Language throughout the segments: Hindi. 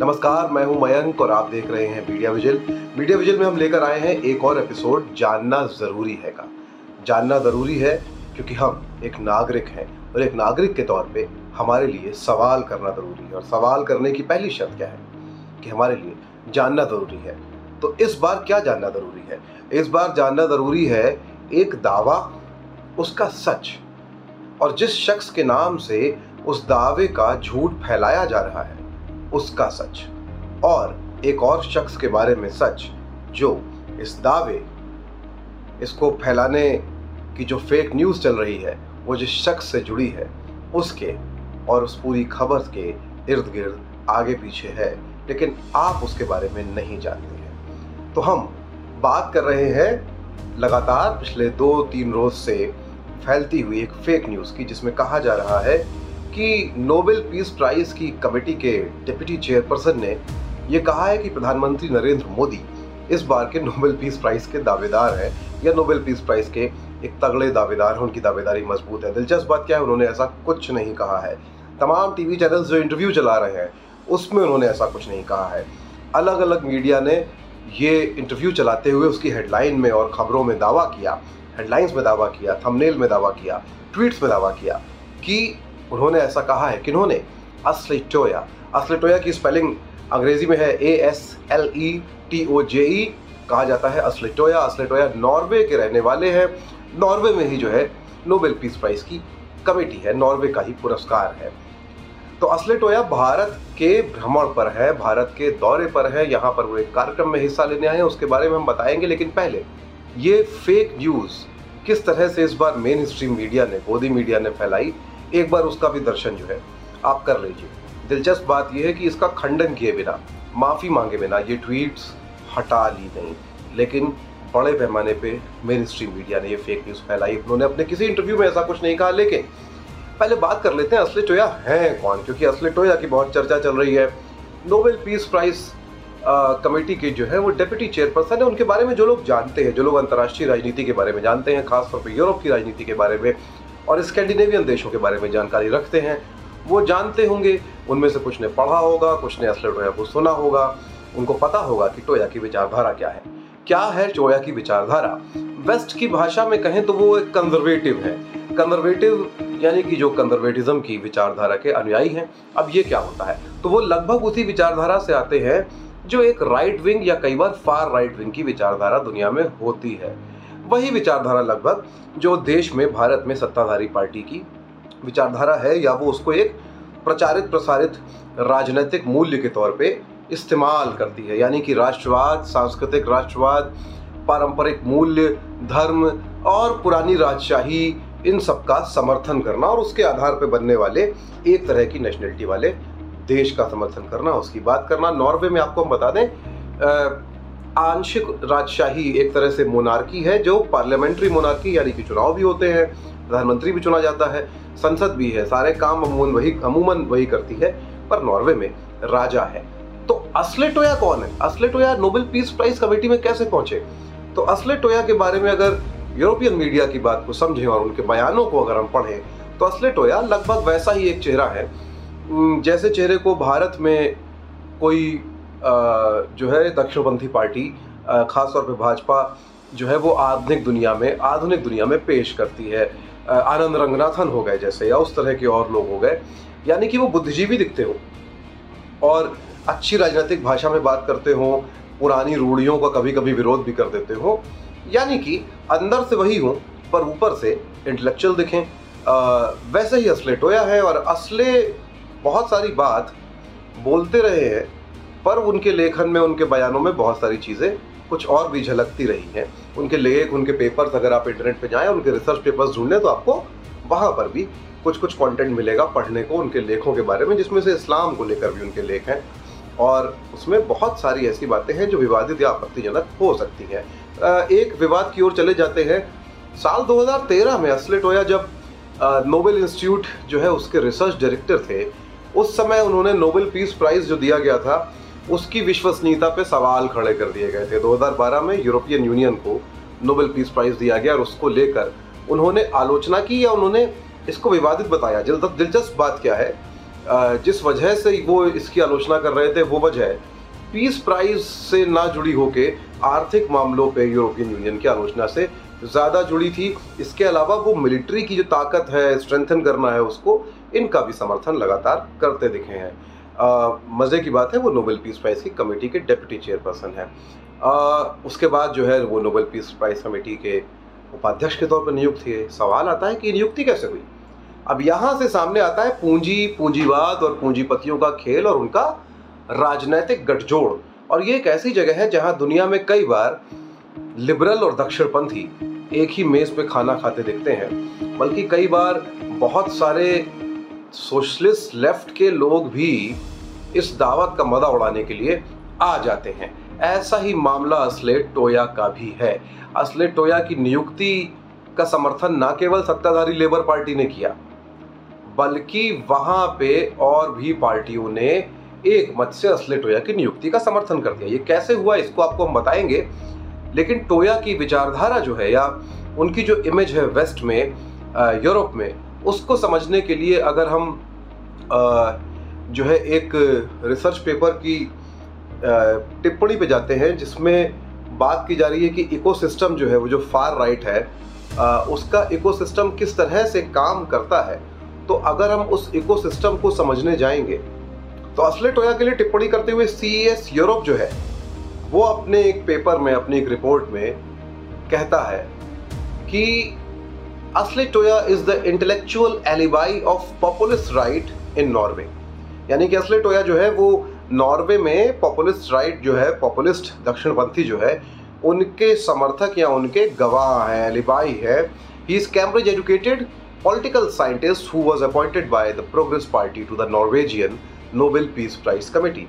नमस्कार, मैं हूँ मयंक और आप देख रहे हैं मीडिया विजिल। मीडिया विजिल में हम लेकर आए हैं एक और एपिसोड, जानना ज़रूरी है का। जानना ज़रूरी है क्योंकि हम एक नागरिक हैं और एक नागरिक के तौर पे हमारे लिए सवाल करना ज़रूरी है। और सवाल करने की पहली शर्त क्या है? कि हमारे लिए जानना ज़रूरी है। तो इस बार क्या जानना ज़रूरी है? इस बार जानना ज़रूरी है एक दावा, उसका सच। और जिस शख्स के नाम से उस दावे का झूठ फैलाया जा रहा है उसका सच। और एक और शख्स के बारे में सच, जो इस दावे, इसको फैलाने की जो फेक न्यूज़ चल रही है, वो जिस शख्स से जुड़ी है, उसके और उस पूरी खबर के इर्द गिर्द आगे पीछे है, लेकिन आप उसके बारे में नहीं जानते हैं। तो हम बात कर रहे हैं लगातार पिछले दो तीन रोज से फैलती हुई एक फेक न्यूज़ की, जिसमें कहा जा रहा है कि नोबेल पीस प्राइज की कमेटी के डिप्टी चेयरपर्सन ने यह कहा है कि प्रधानमंत्री नरेंद्र मोदी इस बार के नोबेल पीस प्राइज के दावेदार हैं, या नोबेल पीस प्राइज के एक तगड़े दावेदार हैं, उनकी दावेदारी मज़बूत है, दिलचस्प बात क्या है, उन्होंने ऐसा कुछ नहीं कहा है। तमाम टीवी चैनल्स जो इंटरव्यू चला रहे हैं, उसमें उन्होंने ऐसा कुछ नहीं कहा है। अलग अलग मीडिया ने ये इंटरव्यू चलाते हुए उसकी हेडलाइन में और खबरों में दावा किया हेडलाइंस में दावा किया थंबनेल में दावा किया ट्वीट्स में दावा किया कि उन्होंने ऐसा कहा है किन्होंने? असलिटोया असलिटोया की स्पेलिंग अंग्रेज़ी में है A S L E T O J E कहा जाता है असलिटोया असलिटोया नॉर्वे के रहने वाले हैं। नॉर्वे में ही जो है नोबेल पीस प्राइज की कमेटी है। नॉर्वे का ही पुरस्कार है। तो असलेटोया भारत के भ्रमण पर है, भारत के दौरे पर है। यहाँ पर वो एक कार्यक्रम में हिस्सा लेने आए हैं, उसके बारे में हम बताएँगे। लेकिन पहले, ये फेक न्यूज़ किस तरह से इस बार मेन स्ट्रीम मीडिया ने गोदी मीडिया ने फैलाई? एक बार उसका भी दर्शन जो है, आप कर लीजिए। दिलचस्प बात यह है कि इसका खंडन किए बिना, माफ़ी मांगे बिना, ये ट्वीट्स हटा ली नहीं। लेकिन बड़े पैमाने पे मेन स्ट्रीम मीडिया ने ये फेक न्यूज़ फैलाई। उन्होंने अपने किसी इंटरव्यू में ऐसा कुछ नहीं कहा, लेकिन पहले बात कर लेते हैं, असली टोया है कौन? क्योंकि असली टोया की बहुत चर्चा चल रही है। नोबेल पीस प्राइज कमेटी के जो है, वो डेप्यूटी चेयरपर्सन है। उनके बारे में जो लोग जानते हैं, जो लोग अंतर्राष्ट्रीय राजनीति के बारे में जानते हैं, खासतौर पर यूरोप की राजनीति के बारे में और स्कैंडिनेवियन देशों के बारे में जानकारी रखते हैं। वो जानते होंगे, उनमें से कुछ ने पढ़ा होगा, कुछ ने असले टोया को सुना होगा। उनको पता होगा कि टोया की विचारधारा क्या है। क्या है टोया की विचारधारा? वेस्ट की भाषा में कहें तो वो एक कंजर्वेटिव है। कंजर्वेटिव यानी कि जो कंजर्वेटिज्म की विचारधारा के अनुयायी हैं। अब ये क्या होता है? तो वो लगभग उसी विचारधारा से आते हैं, जो एक राइट विंग या कई बार फार राइट विंग की विचारधारा दुनिया में होती है। वही विचारधारा लगभग जो देश में, भारत में सत्ताधारी पार्टी की विचारधारा है या वो उसको एक प्रचारित, प्रसारित राजनीतिक मूल्य के तौर पे इस्तेमाल करती है। यानी कि राष्ट्रवाद, सांस्कृतिक राष्ट्रवाद, पारंपरिक मूल्य, धर्म और पुरानी राजशाही, इन सब का समर्थन करना और उसके आधार पर बनने वाले एक तरह की नेशनलिटी वाले देश का समर्थन करना, उसकी बात करना। नॉर्वे में आपको हम बता दें आंशिक राजशाही एक तरह से मोनार्की है, जो पार्लियामेंट्री मोनार्की यानी कि चुनाव भी होते हैं, प्रधानमंत्री भी चुना जाता है, संसद भी है, सारे काम अमूमन वही अमूमन वही करती है, पर नॉर्वे में राजा है। तो असले टोया कौन है? Asle Toje Nobel peace prize committee में कैसे पहुँचे? तो असले टोया के बारे में अगर यूरोपियन मीडिया की बात को समझें और उनके बयानों को अगर हम पढ़ें तो असले टोया लगभग वैसा ही एक चेहरा है। जैसे चेहरे को भारत में कोई जो है दक्षिणपंथी पार्टी खासतौर पर भाजपा जो है वो आधुनिक दुनिया में, आधुनिक दुनिया में पेश करती है। आनंद रंगनाथन हो गए जैसे, या उस तरह के और लोग हो गए, यानी कि वो बुद्धिजीवी दिखते हो। और अच्छी राजनीतिक भाषा में बात करते हो, पुरानी रूढ़ियों का कभी कभी विरोध भी कर देते हो, यानी कि अंदर से वही हो, पर ऊपर से इंटेलेक्चुअल दिखें। वैसे ही असले टोया है और असले बहुत सारी बात बोलते रहे हैं पर उनके लेखन में, उनके बयानों में बहुत सारी चीज़ें कुछ और भी झलकती रही हैं। उनके लेख, उनके पेपर्स अगर आप इंटरनेट पे जाएँ, उनके रिसर्च पेपर्स ढूंढें तो आपको वहाँ पर भी कुछ कुछ कंटेंट मिलेगा पढ़ने को, उनके लेखों के बारे में, जिसमें से इस्लाम को लेकर भी उनके लेख हैं। और उसमें बहुत सारी ऐसी बातें हैं जो विवादित या आपत्तिजनक हो सकती हैं। एक विवाद की ओर चले जाते हैं। साल 2013 में असलेटोया जब नोबेल इंस्टीट्यूट जो है उसके रिसर्च डायरेक्टर थे, उस समय उन्होंने नोबेल पीस प्राइज जो दिया गया था उसकी विश्वसनीयता पे सवाल खड़े कर दिए गए थे। 2012 में यूरोपियन यूनियन को नोबेल पीस प्राइज दिया गया और उसको लेकर उन्होंने आलोचना की या उन्होंने इसको विवादित बताया? दिलचस्प बात क्या है? जिस वजह से वो इसकी आलोचना कर रहे थे, वो वजह पीस प्राइज से ना जुड़ी होके आर्थिक मामलों पे यूरोपियन यूनियन की आलोचना से ज़्यादा जुड़ी थी। इसके अलावा वो मिलिट्री की जो ताकत है, स्ट्रेंथन करना है उसको, इनका भी समर्थन लगातार करते दिखे हैं। मज़े की बात है, वो नोबेल पीस प्राइज़ की कमेटी के डेप्यूटी चेयरपर्सन हैं। उसके बाद जो है, वो नोबेल पीस प्राइज़ कमेटी के उपाध्यक्ष के तौर पर नियुक्त हुए सवाल आता है कि नियुक्ति कैसे हुई? अब यहाँ से सामने आता है पूंजी, पूंजीवाद और पूंजीपतियों का खेल और उनका राजनैतिक गठजोड़। और ये एक ऐसी जगह है, जहाँ दुनिया में कई बार लिबरल और दक्षिणपंथी एक ही मेज पे खाना खाते दिखते हैं। बल्कि कई बार बहुत सारे सोशलिस्ट लेफ़्ट के लोग भी इस दावत का मज़ा उड़ाने के लिए आ जाते हैं। ऐसा ही मामला असले टोया का भी है। असले टोया की नियुक्ति का समर्थन न केवल सत्ताधारी लेबर पार्टी ने किया, बल्कि वहाँ पे और भी पार्टियों ने एक मत से असले टोया की नियुक्ति का समर्थन कर दिया। ये कैसे हुआ, इसको आपको हम बताएँगे। लेकिन टोया की विचारधारा जो है या उनकी जो इमेज है वेस्ट में यूरोप में, उसको समझने के लिए अगर हम जो है एक रिसर्च पेपर की टिप्पणी पे जाते हैं, जिसमें बात की जा रही है कि इकोसिस्टम जो है, वो जो फार राइट है उसका इकोसिस्टम किस तरह से काम करता है? तो अगर हम उस इकोसिस्टम को समझने जाएँगे तो असले टोया के लिए टिप्पणी करते हुए सीएस यूरोप जो है, वो अपने एक पेपर में, अपनी एक रिपोर्ट में कहता है कि Asle Toje is the intellectual alibi of populist right in Norway यानी कि असली टोया जो है वो नॉर्वे में पॉपुलिस्ट राइट जो है, पॉपुलिस्ट दक्षिणपंथी जो है, उनके समर्थक या उनके गवाह हैं एलिबाई है ही is Cambridge educated political scientist who was appointed by the Progress Party to the Norwegian Nobel Peace Prize Committee.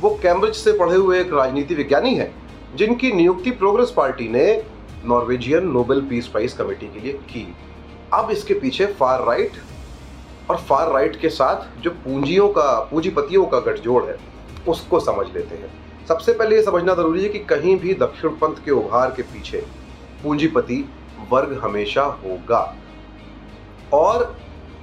वो कैम्ब्रिज से पढ़े हुए एक राजनीति विज्ञानी है, जिनकी नियुक्ति प्रोग्रेस पार्टी ने Norwegian Nobel peace prize committee के लिए की अब इसके पीछे फार राइट और फार राइट के साथ जो पूंजियों का, पूंजीपतियों का गठजोड़ है, उसको समझ लेते हैं। सबसे पहले ये समझना ज़रूरी है कि कहीं भी दक्षिण पंथ के उभार के पीछे पूंजीपति वर्ग हमेशा होगा। और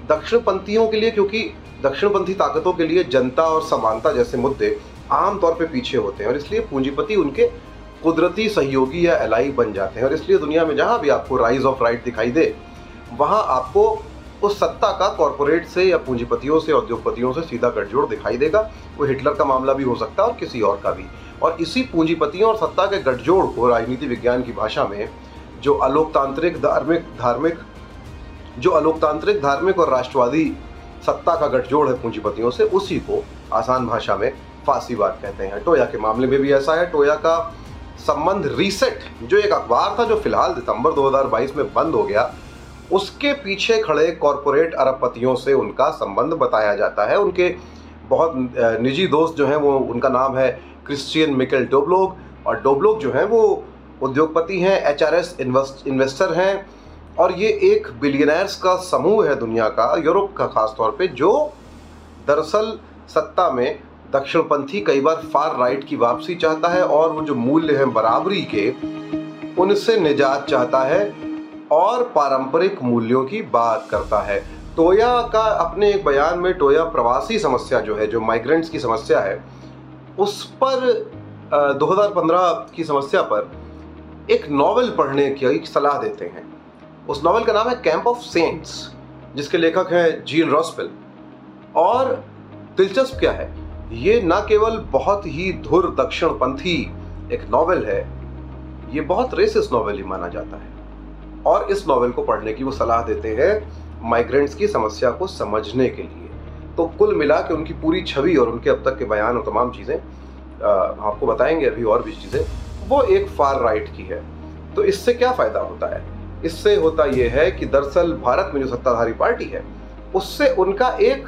दक्षिणपंथियों के लिए, क्योंकि दक्षिणपंथी ताकतों के लिए जनता और समानता जैसे मुद्दे आमतौर पर पीछे होते हैं, और इसलिए पूंजीपति उनके कुदरती सहयोगी या एलाई बन जाते हैं। और इसलिए दुनिया में जहाँ भी आपको राइज ऑफ़ राइट दिखाई दे, वहाँ आपको उस सत्ता का कॉरपोरेट से या पूंजीपतियों से, उद्योगपतियों से सीधा गठजोड़ दिखाई देगा। वो हिटलर का मामला भी हो सकता है और किसी और का भी। और इसी पूंजीपतियों और सत्ता के गठजोड़ को राजनीति विज्ञान की भाषा में जो अलोकतांत्रिक धार्मिक धार्मिक, जो अलोकतांत्रिक, धार्मिक और राष्ट्रवादी सत्ता का गठजोड़ है पूंजीपतियों से, उसी को आसान भाषा में फांसीवाद कहते हैं। टोया के मामले में भी ऐसा है। टोया का संबंध रीसेट जो एक अखबार था जो फ़िलहाल दिसंबर 2022 में बंद हो गया उसके पीछे खड़े कॉरपोरेट अरबपतियों से उनका संबंध बताया जाता है। उनके बहुत निजी दोस्त जो हैं वो, उनका नाम है क्रिश्चियन मिकेल डोबलोग और डोबलोग जो हैं वो उद्योगपति हैं एच आर एस इन्वेस्टर हैं और ये एक बिलियनर्स का समूह है दुनिया का, यूरोप का खास तौर पे, जो दरअसल सत्ता में दक्षिणपंथी कई बार फार राइट की वापसी चाहता है और वो जो मूल्य हैं बराबरी के, उनसे निजात चाहता है। और पारंपरिक मूल्यों की बात करता है। टोया का अपने एक बयान में टोया प्रवासी समस्या जो है, जो माइग्रेंट्स की समस्या है, उस पर 2015 की समस्या पर एक नॉवेल पढ़ने की सलाह देते हैं। उस नॉवेल का नाम है कैंप ऑफ़ सेंट्स जिसके लेखक हैं जीन रॉस्पेल और दिलचस्प क्या है, ये न केवल बहुत ही धुर दक्षिणपंथी एक नॉवेल है, ये बहुत रेसिस नॉवेल ही माना जाता है। और इस नॉवेल को पढ़ने की वो सलाह देते हैं माइग्रेंट्स की समस्या को समझने के लिए। तो कुल मिला के उनकी पूरी छवि और उनके अब तक के बयान और तमाम चीज़ें आपको बताएँगे अभी और भी चीज़ें, वो एक फार राइट की है। तो इससे क्या फ़ायदा होता है? इससे होता यह है कि दरअसल भारत में जो सत्ताधारी पार्टी है, उससे उनका एक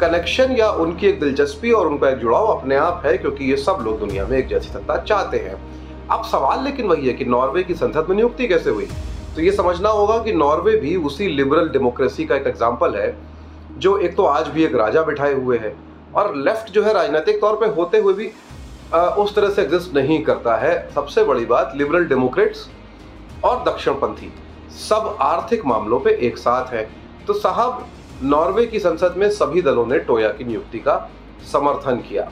कनेक्शन या उनकी एक दिलचस्पी और उनका एक जुड़ाव अपने आप है क्योंकि ये सब लोग दुनिया में एक जैसी सत्ता चाहते हैं। अब सवाल लेकिन वही है कि नॉर्वे की संसद में नियुक्ति कैसे हुई? तो ये समझना होगा कि नॉर्वे भी उसी लिबरल डेमोक्रेसी का एक एग्ज़ाम्पल है जो एक तो आज भी एक राजा बिठाए हुए है और लेफ़्ट जो है राजनीतिक तौर पर होते हुए भी आ, उस तरह से एग्जिस्ट नहीं करता है। सबसे बड़ी बात लिबरल डेमोक्रेट्स और दक्षिणपंथी सब आर्थिक मामलों पे एक साथ है। तो साहब नॉर्वे की संसद में सभी दलों ने टोया की नियुक्ति का समर्थन किया।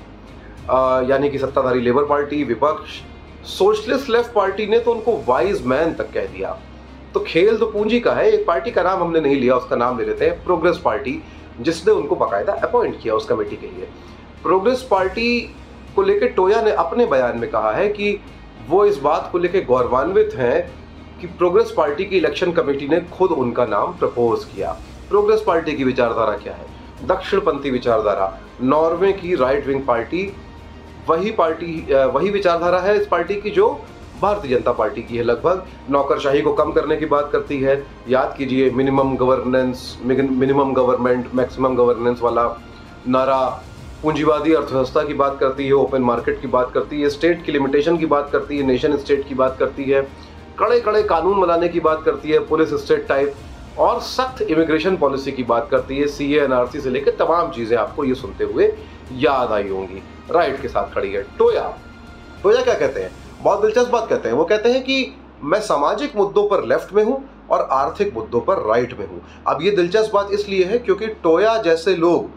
यानी कि सत्ताधारी लेबर पार्टी विपक्ष सोशलिस्ट लेफ़्ट पार्टी ने तो उनको वाइज मैन तक कह दिया। तो खेल तो पूंजी का है, एक पार्टी का नाम हमने नहीं लिया, उसका नाम ले लेते हैं प्रोग्रेस पार्टी जिसने उनको बाकायदा अपॉइंट किया उस कमेटी के लिए। प्रोग्रेस पार्टी को लेकर टोया ने अपने बयान में कहा है कि वो इस बात को लेकर गौरवान्वित हैं कि प्रोग्रेस पार्टी की इलेक्शन कमेटी ने खुद उनका नाम प्रपोज किया। प्रोग्रेस पार्टी की विचारधारा क्या है? दक्षिणपंथी विचारधारा नॉर्वे की राइट विंग पार्टी वही पार्टी वही विचारधारा है इस पार्टी की जो भारतीय जनता पार्टी की है। लगभग नौकरशाही को कम करने की बात करती है। याद कीजिए minimum governance minimum government maximum governance वाला नारा पूंजीवादी अर्थव्यवस्था की बात करती है ओपन मार्केट की बात करती है स्टेट की लिमिटेशन की बात करती है नेशन स्टेट की बात करती है कड़े कड़े कानून बनाने की बात करती है पुलिस स्टेट टाइप और सख्त इमिग्रेशन पॉलिसी की बात करती है सी एनआरसी से लेकर तमाम चीज़ें आपको ये सुनते हुए याद आई होंगी। राइट के साथ खड़ी है टोया। टोया क्या कहते हैं? बहुत दिलचस्प बात कहते हैं। वो कहते हैं कि मैं सामाजिक मुद्दों पर लेफ़्ट में हूँ और आर्थिक मुद्दों पर राइट में हूँ। अब ये दिलचस्प बात इसलिए है क्योंकि टोया जैसे लोग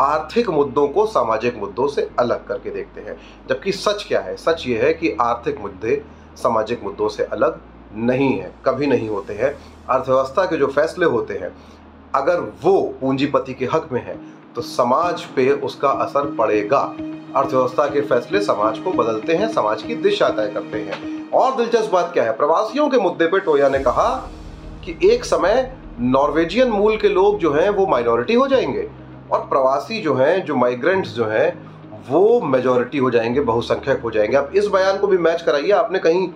आर्थिक मुद्दों को सामाजिक मुद्दों से अलग करके देखते हैं। जबकि सच क्या है? सच ये है कि आर्थिक मुद्दे सामाजिक मुद्दों से अलग नहीं है, कभी नहीं होते हैं। अर्थव्यवस्था के जो फैसले होते हैं, अगर वो पूंजीपति के हक में है तो समाज पे उसका असर पड़ेगा। अर्थव्यवस्था के फैसले समाज को बदलते हैं, समाज की दिशा तय करते हैं। और दिलचस्प बात क्या है? प्रवासियों के मुद्दे पे टोया ने कहा कि एक समय नॉर्वेजियन मूल के लोग जो हैं, वो माइनॉरिटी हो जाएँगे और प्रवासी जो हैं, जो माइग्रेंट्स जो हैं, वो मेजोरिटी हो जाएँगे, बहुसंख्यक हो जाएँगे। अब इस बयान को भी मैच कराइए, आपने कहीं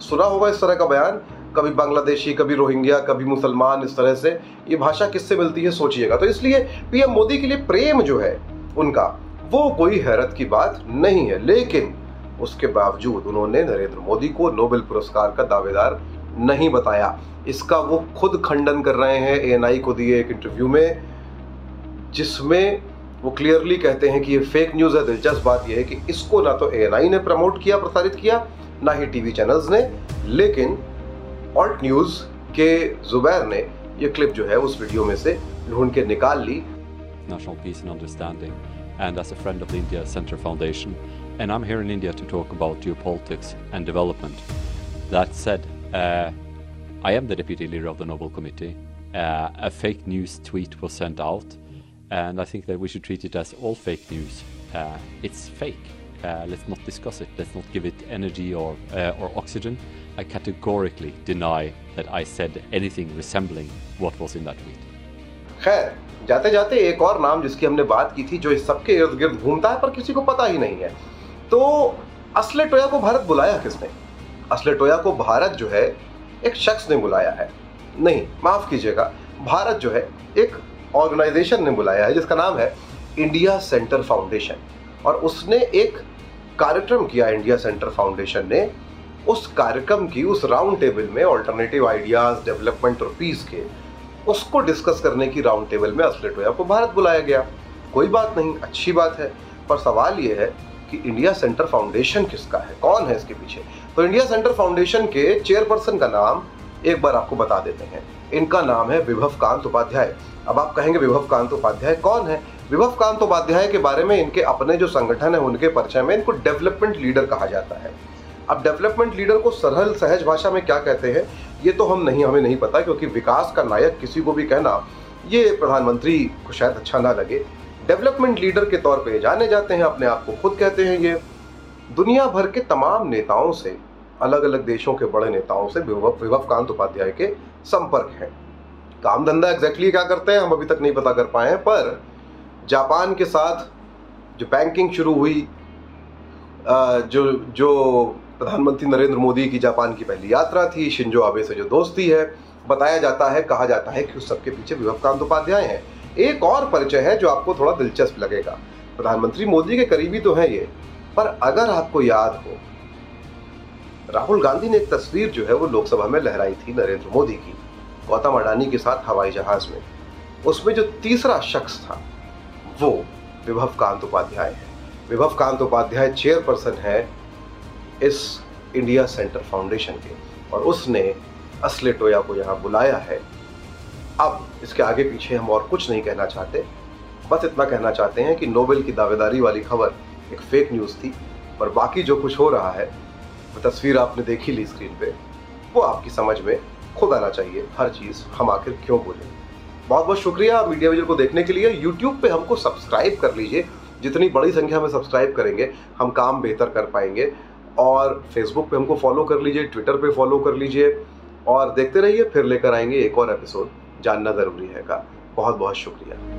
सुना होगा इस तरह का बयान? कभी बांग्लादेशी, कभी रोहिंग्या, कभी मुसलमान इस तरह से, ये भाषा किससे मिलती है सोचिएगा। तो इसलिए पीएम मोदी के लिए प्रेम जो है, उनका, वो कोई हैरत की बात नहीं है। लेकिन उसके बावजूद उन्होंने नरेंद्र मोदी को नोबेल पुरस्कार का दावेदार नहीं बताया। इसका वो खुद खंडन कर रहे हैं एएनआई को दिए एक इंटरव्यू में, जिसमें वो क्लियरली कहते हैं कि ये फेक न्यूज़ है, दिलचस्प बात यह है कि इसको ना तो एएनआई ने प्रमोट किया, प्रसारित किया, ना ही टीवी चैनल्स ने। लेकिन ऑल्ट न्यूज़ के जुबैर ने ये क्लिप जो है उस वीडियो में से ढूंढ के निकाल ली National Peace and Understanding and as a friend of the India Center Foundation and I'm here in India to talk about geopolitics and development. That said, uh, I am the deputy leader of the Nobel Committee. Uh, a fake news tweet was sent out and I think that we should treat it as all fake news. Uh, it's fake. Uh, let's not discuss it. Let's not give it energy or uh, or oxygen. I categorically deny that I said anything resembling what was in that tweet. खैर जाते जाते एक और नाम जिसकी हमने बात की थी जो इस सबके इर्द गिर्द घूमता है पर किसी को पता ही नहीं है तो असले टोया को भारत बुलाया किसने असले टोया को भारत जो है एक शख्स ने बुलाया है नहीं माफ़ कीजिएगा भारत जो है एक ऑर्गेनाइजेशन ने बुलाया है जिसका नाम है इंडिया सेंटर फाउंडेशन और उसने एक कार्यक्रम किया इंडिया सेंटर फाउंडेशन ने। उस कार्यक्रम की, उस राउंड टेबल में ऑल्टरनेटिव आइडियाज़ डेवलपमेंट और पीस के, उसको डिस्कस करने की राउंड टेबल में असलेट असलेटोया आपको भारत बुलाया गया। कोई बात नहीं, अच्छी बात है। पर सवाल यह है कि इंडिया सेंटर फाउंडेशन किसका है? कौन है इसके पीछे? तो इंडिया सेंटर फाउंडेशन के चेयरपर्सन का नाम एक बार आपको बता देते हैं। इनका नाम है विभव कांत उपाध्याय। अब आप कहेंगे विभव कांत उपाध्याय कौन है? विभव कांत उपाध्याय के बारे में इनके अपने जो संगठन है, उनके परिचय में इनको डेवलपमेंट लीडर कहा जाता है। अब डेवलपमेंट लीडर को सरल, सहज भाषा में क्या कहते हैं, ये तो हम नहीं, हमें नहीं पता, क्योंकि विकास का नायक किसी को भी कहना, ये प्रधानमंत्री को शायद अच्छा ना लगे। डेवलपमेंट लीडर के तौर पे जाने जाते हैं, अपने आप को खुद कहते हैं ये। दुनिया भर के तमाम नेताओं से अलग अलग देशों के बड़े नेताओं से विभव कांत उपाध्याय के संपर्क हैं। काम धंधा एग्जैक्टली क्या करते हैं, हम अभी तक नहीं पता कर पाए हैं, पर जापान के साथ जो बैंकिंग शुरू हुई जो जो प्रधानमंत्री नरेंद्र मोदी की जापान की पहली यात्रा थी, शिंजो आबे से जो दोस्ती है, बताया जाता है, कहा जाता है कि उस सबके पीछे विभवकांत उपाध्याय हैं। एक और परिचय है जो आपको थोड़ा दिलचस्प लगेगा। प्रधानमंत्री मोदी के करीबी तो हैं ये, पर अगर आपको याद हो, राहुल गांधी ने एक तस्वीर जो है वो लोकसभा में लहराई थी नरेंद्र मोदी की, गौतम अडानी के साथ हवाई जहाज़ में। उसमें जो तीसरा शख्स था वो विभव कांत उपाध्याय है। विभव कांत उपाध्याय चेयरपर्सन है इस इंडिया सेंटर फाउंडेशन के। और उसने असले टोया को यहाँ बुलाया है। अब इसके आगे पीछे हम और कुछ नहीं कहना चाहते। बस इतना कहना चाहते हैं कि नोबेल की दावेदारी वाली खबर एक फेक न्यूज़ थी और बाकी जो कुछ हो रहा है, वो तस्वीर आपने देखी ली स्क्रीन पे, वो आपकी समझ में खुद आना चाहिए। हर चीज़ हम आखिर क्यों बोले? बहुत बहुत शुक्रिया मीडिया विजन को देखने के लिए। यूट्यूब पे हमको सब्सक्राइब कर लीजिए। जितनी बड़ी संख्या में सब्सक्राइब करेंगे, हम काम बेहतर कर पाएँगे। और फेसबुक पे हमको फॉलो कर लीजिए ट्विटर पे फॉलो कर लीजिए। और देखते रहिए, फिर लेकर आएँगे एक और एपिसोड जानना ज़रूरी है का। बहुत बहुत शुक्रिया।